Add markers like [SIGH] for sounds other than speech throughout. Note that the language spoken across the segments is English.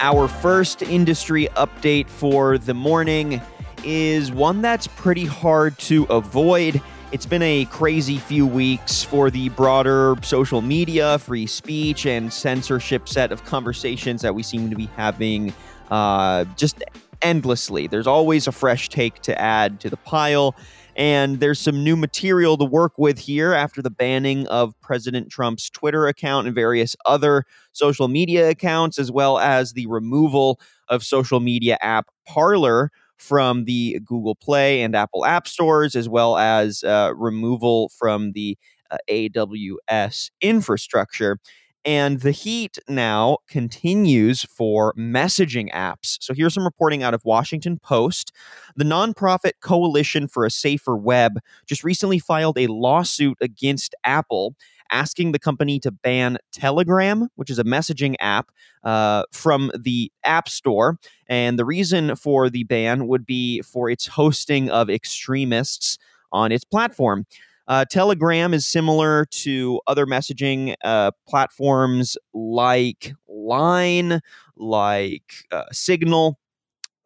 Our first industry update for the morning is one that's pretty hard to avoid. It's been a crazy few weeks for the broader social media, free speech, and censorship set of conversations that we seem to be having uh, just endlessly. There's always a fresh take to add to the pile. And there's some new material to work with here after the banning of President Trump's Twitter account and various other social media accounts, as well as the removal of social media app Parler from the Google Play and Apple App Stores, as well as uh, removal from the uh, AWS infrastructure. And the heat now continues for messaging apps. So here's some reporting out of Washington Post. The nonprofit Coalition for a Safer Web just recently filed a lawsuit against Apple asking the company to ban Telegram, which is a messaging app, uh, from the App Store. And the reason for the ban would be for its hosting of extremists on its platform. Uh, Telegram is similar to other messaging uh, platforms like Line, like uh, Signal.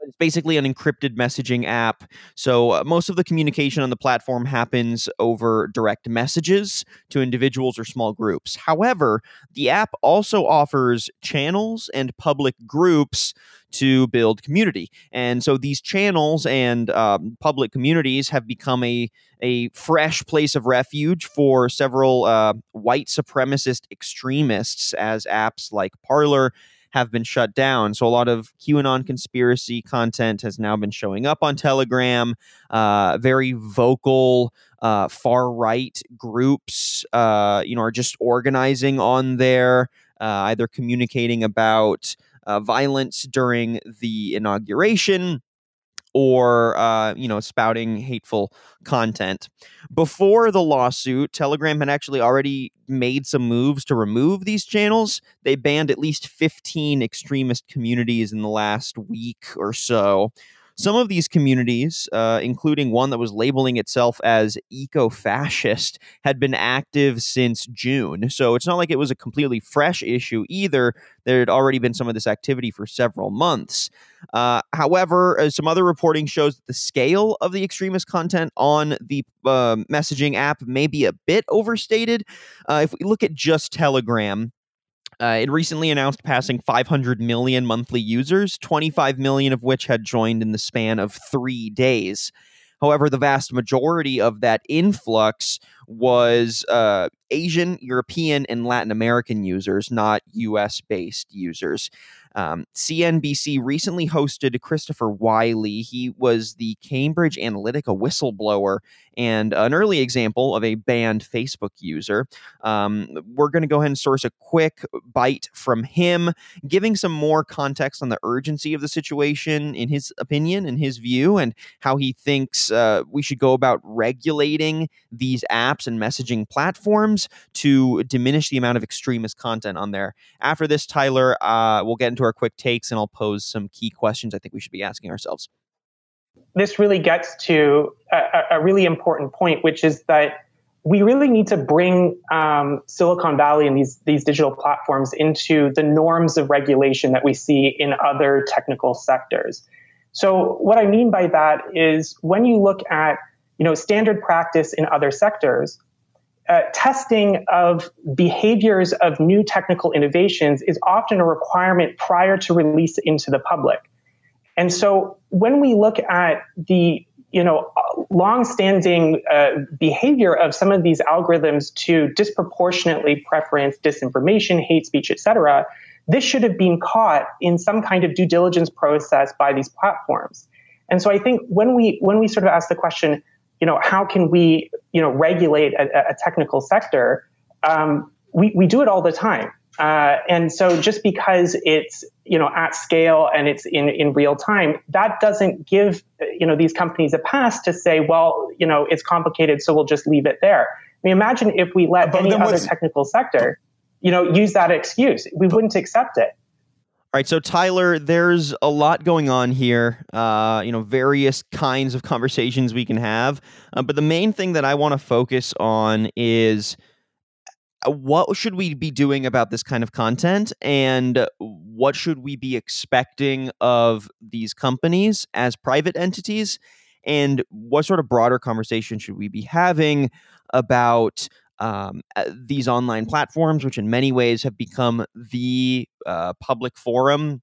It's basically an encrypted messaging app. So uh, most of the communication on the platform happens over direct messages to individuals or small groups. However, the app also offers channels and public groups to build community. And so these channels and um, public communities have become a, a fresh place of refuge for several uh, white supremacist extremists as apps like Parler have been shut down. So a lot of QAnon conspiracy content has now been showing up on Telegram. Uh, very vocal uh, far right groups, uh, you know, are just organizing on there, uh, either communicating about uh, violence during the inauguration or uh, you know spouting hateful content. Before the lawsuit telegram had actually already made some moves to remove these channels. They banned at least 15 extremist communities in the last week or so some of these communities, uh, including one that was labeling itself as eco fascist, had been active since June. So it's not like it was a completely fresh issue either. There had already been some of this activity for several months. Uh, however, uh, some other reporting shows that the scale of the extremist content on the uh, messaging app may be a bit overstated. Uh, if we look at just Telegram, uh, it recently announced passing 500 million monthly users, 25 million of which had joined in the span of three days. However, the vast majority of that influx was uh, Asian, European, and Latin American users, not US based users. Um, CNBC recently hosted Christopher Wylie. He was the Cambridge Analytica whistleblower and an early example of a banned Facebook user. Um, we're going to go ahead and source a quick bite from him, giving some more context on the urgency of the situation, in his opinion, in his view, and how he thinks uh, we should go about regulating these apps and messaging platforms to diminish the amount of extremist content on there. After this, Tyler, uh, we'll get into our quick takes and I'll pose some key questions I think we should be asking ourselves. This really gets to a, a really important point, which is that we really need to bring um, Silicon Valley and these these digital platforms into the norms of regulation that we see in other technical sectors. So what I mean by that is when you look at you know standard practice in other sectors, uh, testing of behaviors of new technical innovations is often a requirement prior to release into the public. And so when we look at the you know long-standing uh, behavior of some of these algorithms to disproportionately preference disinformation, hate speech, etc., this should have been caught in some kind of due diligence process by these platforms. And so I think when we when we sort of ask the question, you know, how can we, you know, regulate a, a technical sector? Um, we, we do it all the time. Uh, and so just because it's, you know, at scale and it's in, in real time, that doesn't give, you know, these companies a pass to say, well, you know, it's complicated, so we'll just leave it there. I mean, imagine if we let but any other technical sector, you know, use that excuse. We wouldn't accept it. All right, so Tyler, there's a lot going on here. Uh, you know, various kinds of conversations we can have, uh, but the main thing that I want to focus on is uh, what should we be doing about this kind of content? And what should we be expecting of these companies as private entities? And what sort of broader conversation should we be having about um, uh, these online platforms which in many ways have become the uh, public forum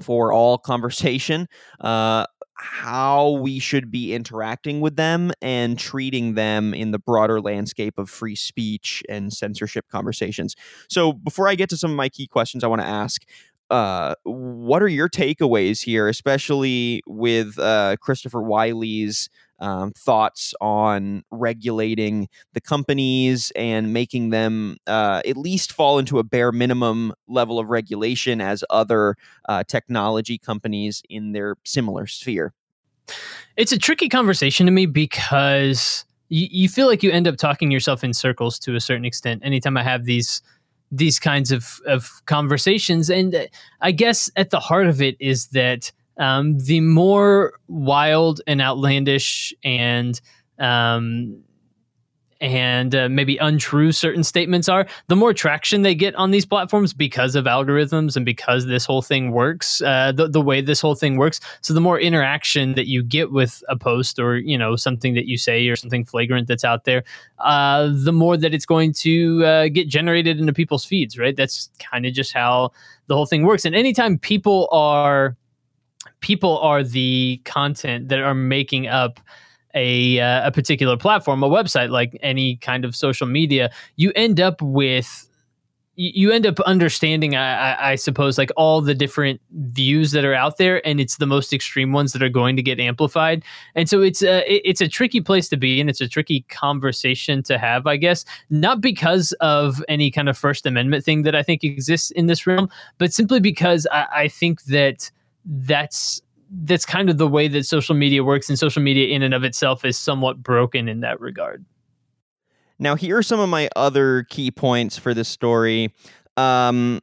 for all [LAUGHS] conversation uh, how we should be interacting with them and treating them in the broader landscape of free speech and censorship conversations. So, before I get to some of my key questions, I want to ask uh, what are your takeaways here, especially with uh, Christopher Wylie's um, thoughts on regulating the companies and making them uh, at least fall into a bare minimum level of regulation as other uh, technology companies in their similar sphere? It's a tricky conversation to me because you, you feel like you end up talking yourself in circles to a certain extent anytime I have these these kinds of, of conversations. And uh, I guess at the heart of it is that um, the more wild and outlandish and um, and uh, maybe untrue certain statements are, the more traction they get on these platforms because of algorithms and because this whole thing works, uh, the, the way this whole thing works. So the more interaction that you get with a post or, you know, something that you say or something flagrant that's out there, uh, the more that it's going to uh, get generated into people's feeds, right? That's kind of just how the whole thing works. And anytime people are people are the content that are making up a uh, a particular platform, a website, like any kind of social media, you end up with you end up understanding, I, I, suppose, like all the different views that are out there, and it's the most extreme ones that are going to get amplified. And so it's a it's a tricky place to be, and it's a tricky conversation to have, I guess, not because of any kind of First Amendment thing that I think exists in this realm, but simply because I, I think that that's that's kind of the way that social media works and social media in and of itself is somewhat broken in that regard now here are some of my other key points for this story um,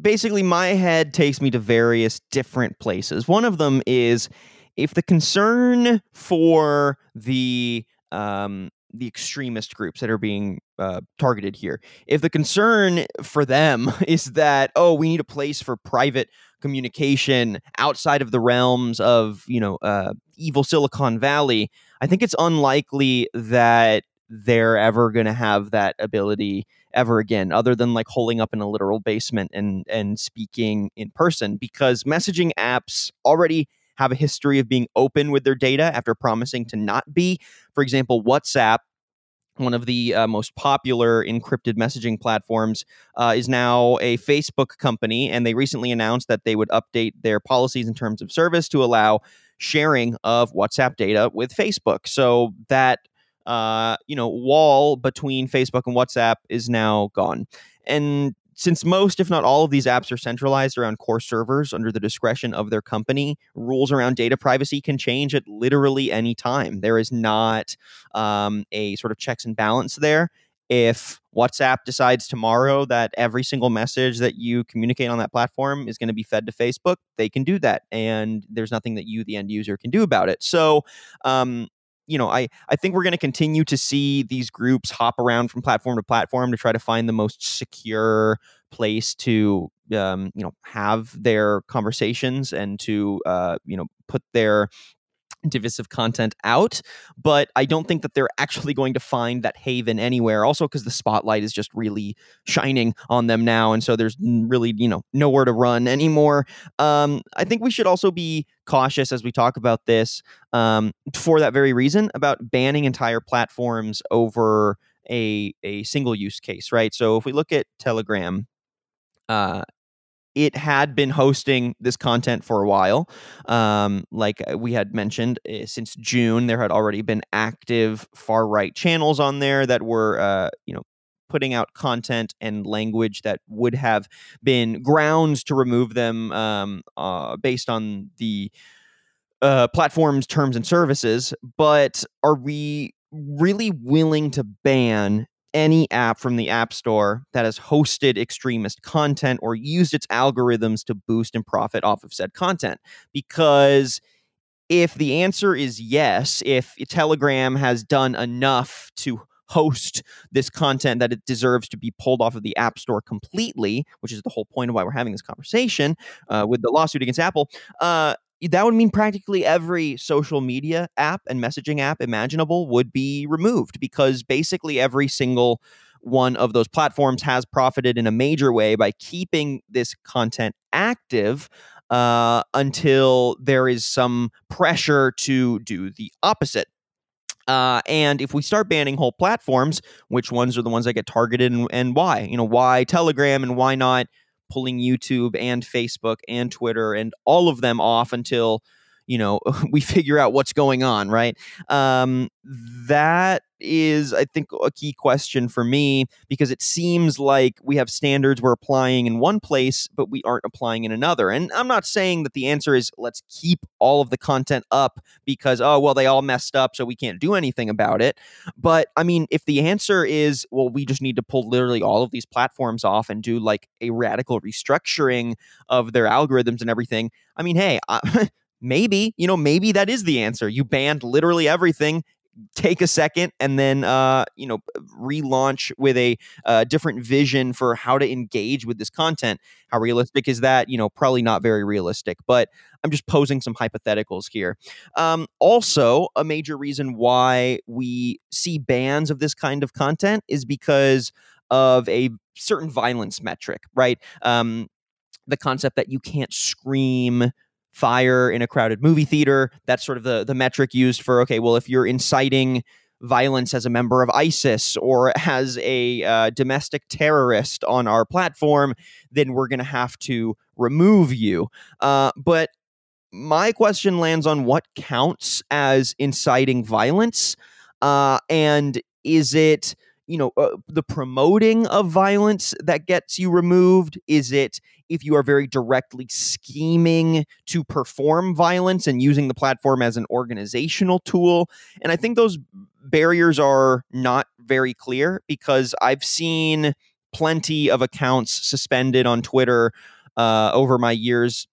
basically my head takes me to various different places one of them is if the concern for the um, the extremist groups that are being uh, targeted here. If the concern for them [LAUGHS] is that oh, we need a place for private communication outside of the realms of you know uh, evil Silicon Valley, I think it's unlikely that they're ever going to have that ability ever again other than like holding up in a literal basement and and speaking in person because messaging apps already have a history of being open with their data after promising to not be. For example, WhatsApp one of the uh, most popular encrypted messaging platforms, uh, is now a Facebook company, and they recently announced that they would update their policies in terms of service to allow sharing of WhatsApp data with Facebook. So that uh, you know wall between Facebook and WhatsApp is now gone, and since most, if not all, of these apps are centralized around core servers under the discretion of their company, rules around data privacy can change at literally any time. There is not um, a sort of checks and balance there. If WhatsApp decides tomorrow that every single message that you communicate on that platform is going to be fed to Facebook, they can do that. And there's nothing that you, the end user, can do about it. So, um, you know, I, I think we're going to continue to see these groups hop around from platform to platform to try to find the most secure place to, um, you know, have their conversations and to, uh, you know, put their divisive content out, but I don't think that they're actually going to find that haven anywhere. Also, because the spotlight is just really shining on them now, and so there's really you know nowhere to run anymore. Um, I think we should also be cautious as we talk about this um, for that very reason about banning entire platforms over a a single use case, right? So if we look at Telegram. Uh, it had been hosting this content for a while. Um, like uh, we had mentioned, uh, since June, there had already been active far right channels on there that were, uh, you know, putting out content and language that would have been grounds to remove them um, uh, based on the uh, platform's terms and services. But are we really willing to ban any app from the App Store that has hosted extremist content or used its algorithms to boost and profit off of said content. Because if the answer is yes, if Telegram has done enough to host this content that it deserves to be pulled off of the App Store completely, which is the whole point of why we're having this conversation uh, with the lawsuit against Apple. Uh, that would mean practically every social media app and messaging app imaginable would be removed because basically every single one of those platforms has profited in a major way by keeping this content active uh, until there is some pressure to do the opposite. Uh, and if we start banning whole platforms, which ones are the ones that get targeted and, and why? You know, why Telegram and why not pulling YouTube and Facebook and Twitter and all of them off until you know [LAUGHS] we figure out what's going on right? Um, that is i think a key question for me because it seems like we have standards we're applying in one place but we aren't applying in another. And i'm not saying that the answer is let's keep all of the content up because oh well they all messed up so we can't do anything about it. But i mean if the answer is well we just need to pull literally all of these platforms off and do like a radical restructuring of their algorithms and everything i mean hey I, [LAUGHS] maybe you know maybe that is the answer. You banned literally everything take a second and then uh, you know relaunch with a uh, different vision for how to engage with this content. How realistic is that? You know probably not very realistic but i'm just posing some hypotheticals here. Um, also a major reason why we see bans of this kind of content is because of a certain violence metric right? Um, the concept that you can't scream fire in a crowded movie theater. That's sort of the the metric used for okay, well, if you're inciting violence as a member of ISIS or as a uh, domestic terrorist on our platform, then we're going to have to remove you. Uh, but my question lands on what counts as inciting violence, uh, and is it you know uh, the promoting of violence that gets you removed? Is it if you are very directly scheming to perform violence and using the platform as an organizational tool? And i think those barriers are not very clear because i've seen plenty of accounts suspended on twitter uh, over my years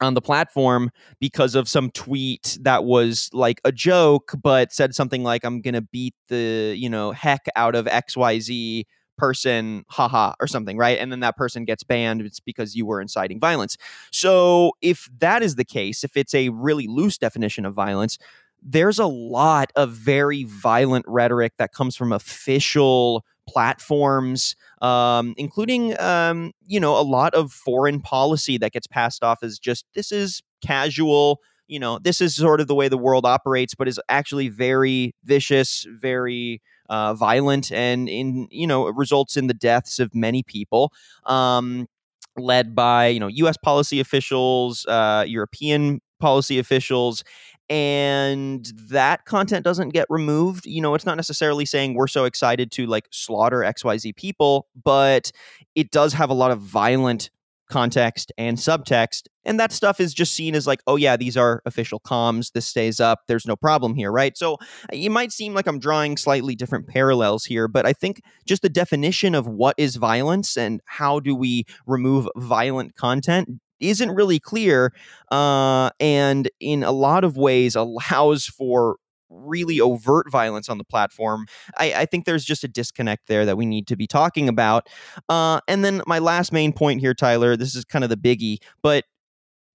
on the platform because of some tweet that was like a joke but said something like i'm gonna beat the you know heck out of xyz person haha or something right? And then that person gets banned it's because you were inciting violence. So if that is the case if it's a really loose definition of violence there's a lot of very violent rhetoric that comes from official platforms, um, including um, you know a lot of foreign policy that gets passed off as just this is casual. You know, this is sort of the way the world operates, but is actually very vicious, very uh, violent, and in you know results in the deaths of many people. Um, led by you know U.S. policy officials, uh, European policy officials, and that content doesn't get removed you know it's not necessarily saying we're so excited to like slaughter xyz people but it does have a lot of violent context and subtext and that stuff is just seen as like oh yeah these are official comms this stays up there's no problem here right? So it might seem like i'm drawing slightly different parallels here but i think just the definition of what is violence and how do we remove violent content isn't really clear uh, and in a lot of ways allows for really overt violence on the platform. I, I, think there's just a disconnect there that we need to be talking about. Uh, and then my last main point here, Tyler, this is kind of the biggie, but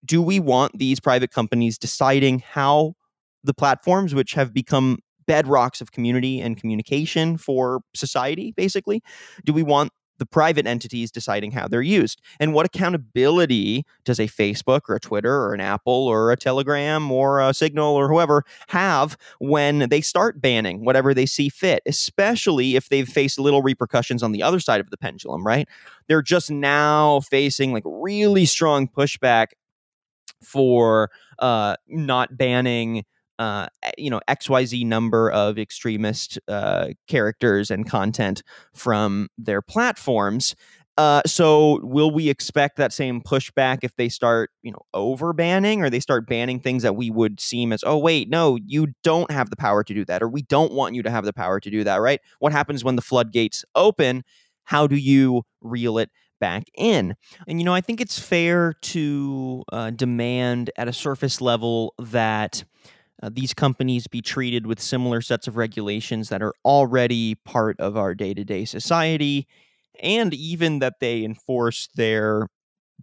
do we want these private companies deciding how the platforms, which have become bedrocks of community and communication for society, basically, do we want the private entities deciding how they're used. And what accountability does a Facebook or a Twitter or an Apple or a Telegram or a Signal or whoever have when they start banning whatever they see fit, especially if they've faced little repercussions on the other side of the pendulum, right? They're just now facing like really strong pushback for uh, not banning uh, you know xyz number of extremist uh, characters and content from their platforms uh, so will we expect that same pushback if they start you know over banning or they start banning things that we would seem as oh wait no you don't have the power to do that or we don't want you to have the power to do that right what happens when the floodgates open how do you reel it back in. And, you know, I think it's fair to uh, demand at a surface level that uh, these companies be treated with similar sets of regulations that are already part of our day to day society, and even that they enforce their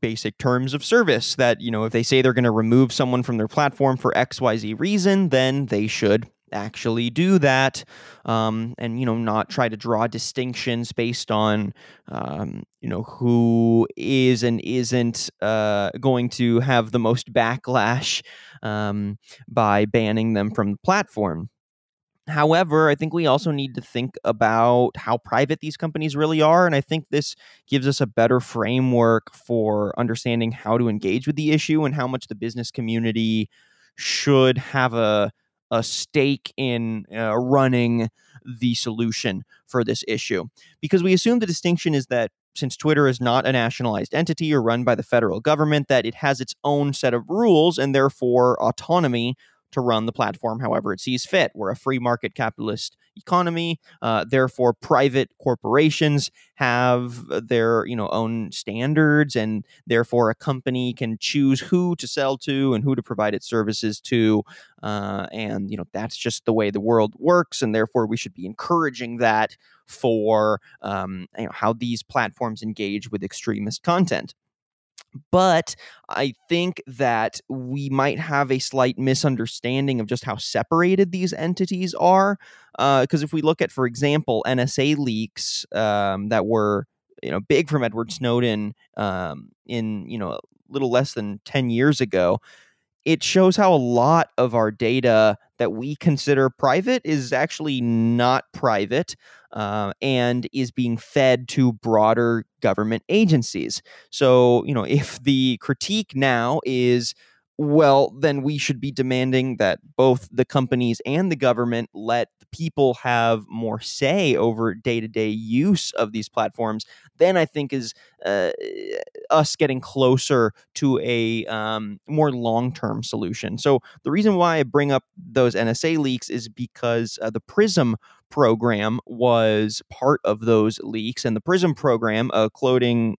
basic terms of service that, you know, if they say they're going to remove someone from their platform for XYZ reason, then they should actually do that um, and you know not try to draw distinctions based on um, you know who is and isn't uh, going to have the most backlash um, by banning them from the platform However, I think we also need to think about how private these companies really are. And I think this gives us a better framework for understanding how to engage with the issue and how much the business community should have a, a stake in uh, running the solution for this issue. Because we assume the distinction is that since Twitter is not a nationalized entity or run by the federal government, that it has its own set of rules and therefore autonomy to run the platform however it sees fit. We're a free market capitalist economy. Uh, therefore, private corporations have their you know own standards, and therefore a company can choose who to sell to and who to provide its services to. Uh, and you know that's just the way the world works, and therefore we should be encouraging that for um, you know how these platforms engage with extremist content. But I think that we might have a slight misunderstanding of just how separated these entities are. Because uh, if we look at, for example, NSA leaks um, that were you know big from Edward Snowden um, in you know a little less than ten years ago, it shows how a lot of our data that we consider private is actually not private uh, and is being fed to broader government agencies. So, you know, if the critique now is well, then we should be demanding that both the companies and the government let the people have more say over day to day use of these platforms. Then I think is uh, us getting closer to a um, more long term solution. So the reason why I bring up those NSA leaks is because uh, the PRISM program was part of those leaks, and the PRISM program, uh, quoting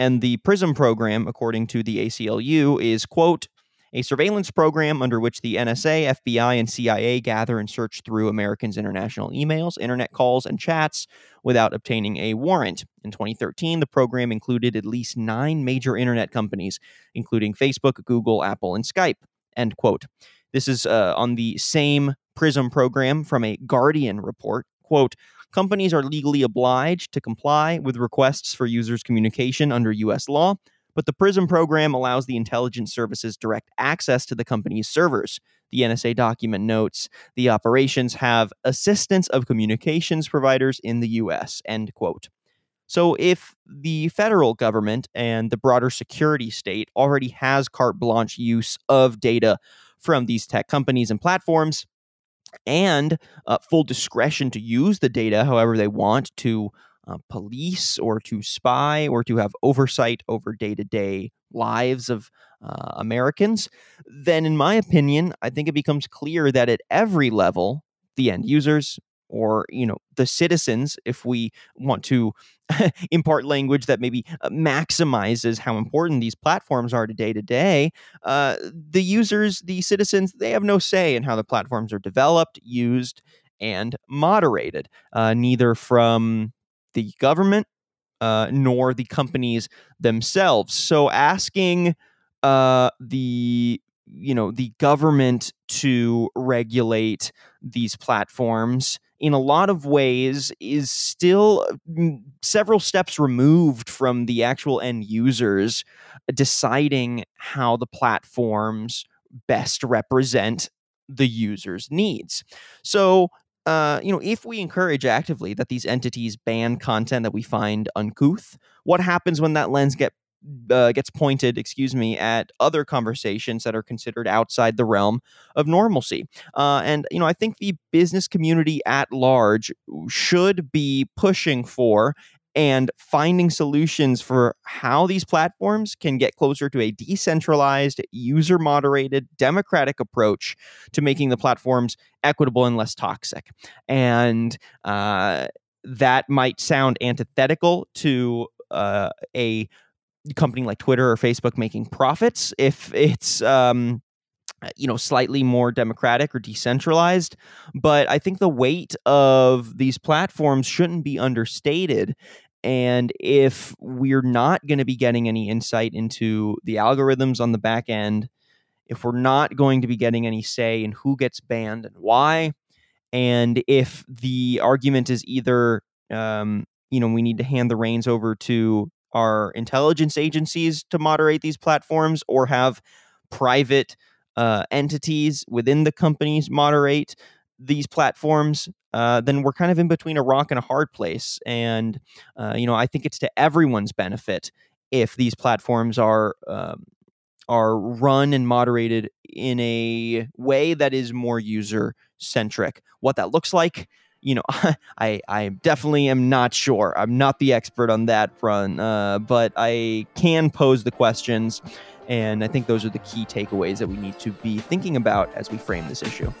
and the PRISM program, according to the ACLU, is, quote, a surveillance program under which the NSA, FBI, and CIA gather and search through Americans' international emails, internet calls, and chats without obtaining a warrant. In 2013, the program included at least nine major internet companies, including Facebook, Google, Apple, and Skype. End quote. This is uh, on the same PRISM program from a Guardian report. Quote, companies are legally obliged to comply with requests for users' communication under U.S. law, but the PRISM program allows the intelligence services direct access to the company's servers. The NSA document notes the operations have assistance of communications providers in the U.S. End quote. So, if the federal government and the broader security state already has carte blanche use of data from these tech companies and platforms, and uh, full discretion to use the data however they want to uh, police or to spy or to have oversight over day to day lives of uh, Americans, then in my opinion, I think it becomes clear that at every level, the end users, or you know the citizens if we want to [LAUGHS] impart language that maybe uh, maximizes how important these platforms are to day to day the users the citizens they have no say in how the platforms are developed used and moderated uh, neither from the government uh, nor the companies themselves. So asking uh, the you know the government to regulate these platforms in a lot of ways is still mm, several steps removed from the actual end users deciding how the platforms best represent the user's needs. So, uh, you know, if we encourage actively that these entities ban content that we find uncouth, what happens when that lens get uh, gets pointed, excuse me, at other conversations that are considered outside the realm of normalcy. Uh, and, you know, I think the business community at large should be pushing for and finding solutions for how these platforms can get closer to a decentralized, user moderated, democratic approach to making the platforms equitable and less toxic. And, uh, that might sound antithetical to uh, a company like Twitter or Facebook making profits if it's um, you know slightly more democratic or decentralized. But i think the weight of these platforms shouldn't be understated. And if we're not going to be getting any insight into the algorithms on the back end if we're not going to be getting any say in who gets banned and why and if the argument is either um, you know we need to hand the reins over to our intelligence agencies to moderate these platforms or have private uh, entities within the companies moderate these platforms, uh, then we're kind of in between a rock and a hard place. And, uh, you know, I think it's to everyone's benefit if these platforms are. Um, are run and moderated in a way that is more user centric. What that looks like, you know, [LAUGHS] I I definitely am not sure. I'm not the expert on that front, uh, but I can pose the questions and I think those are the key takeaways that we need to be thinking about as we frame this issue.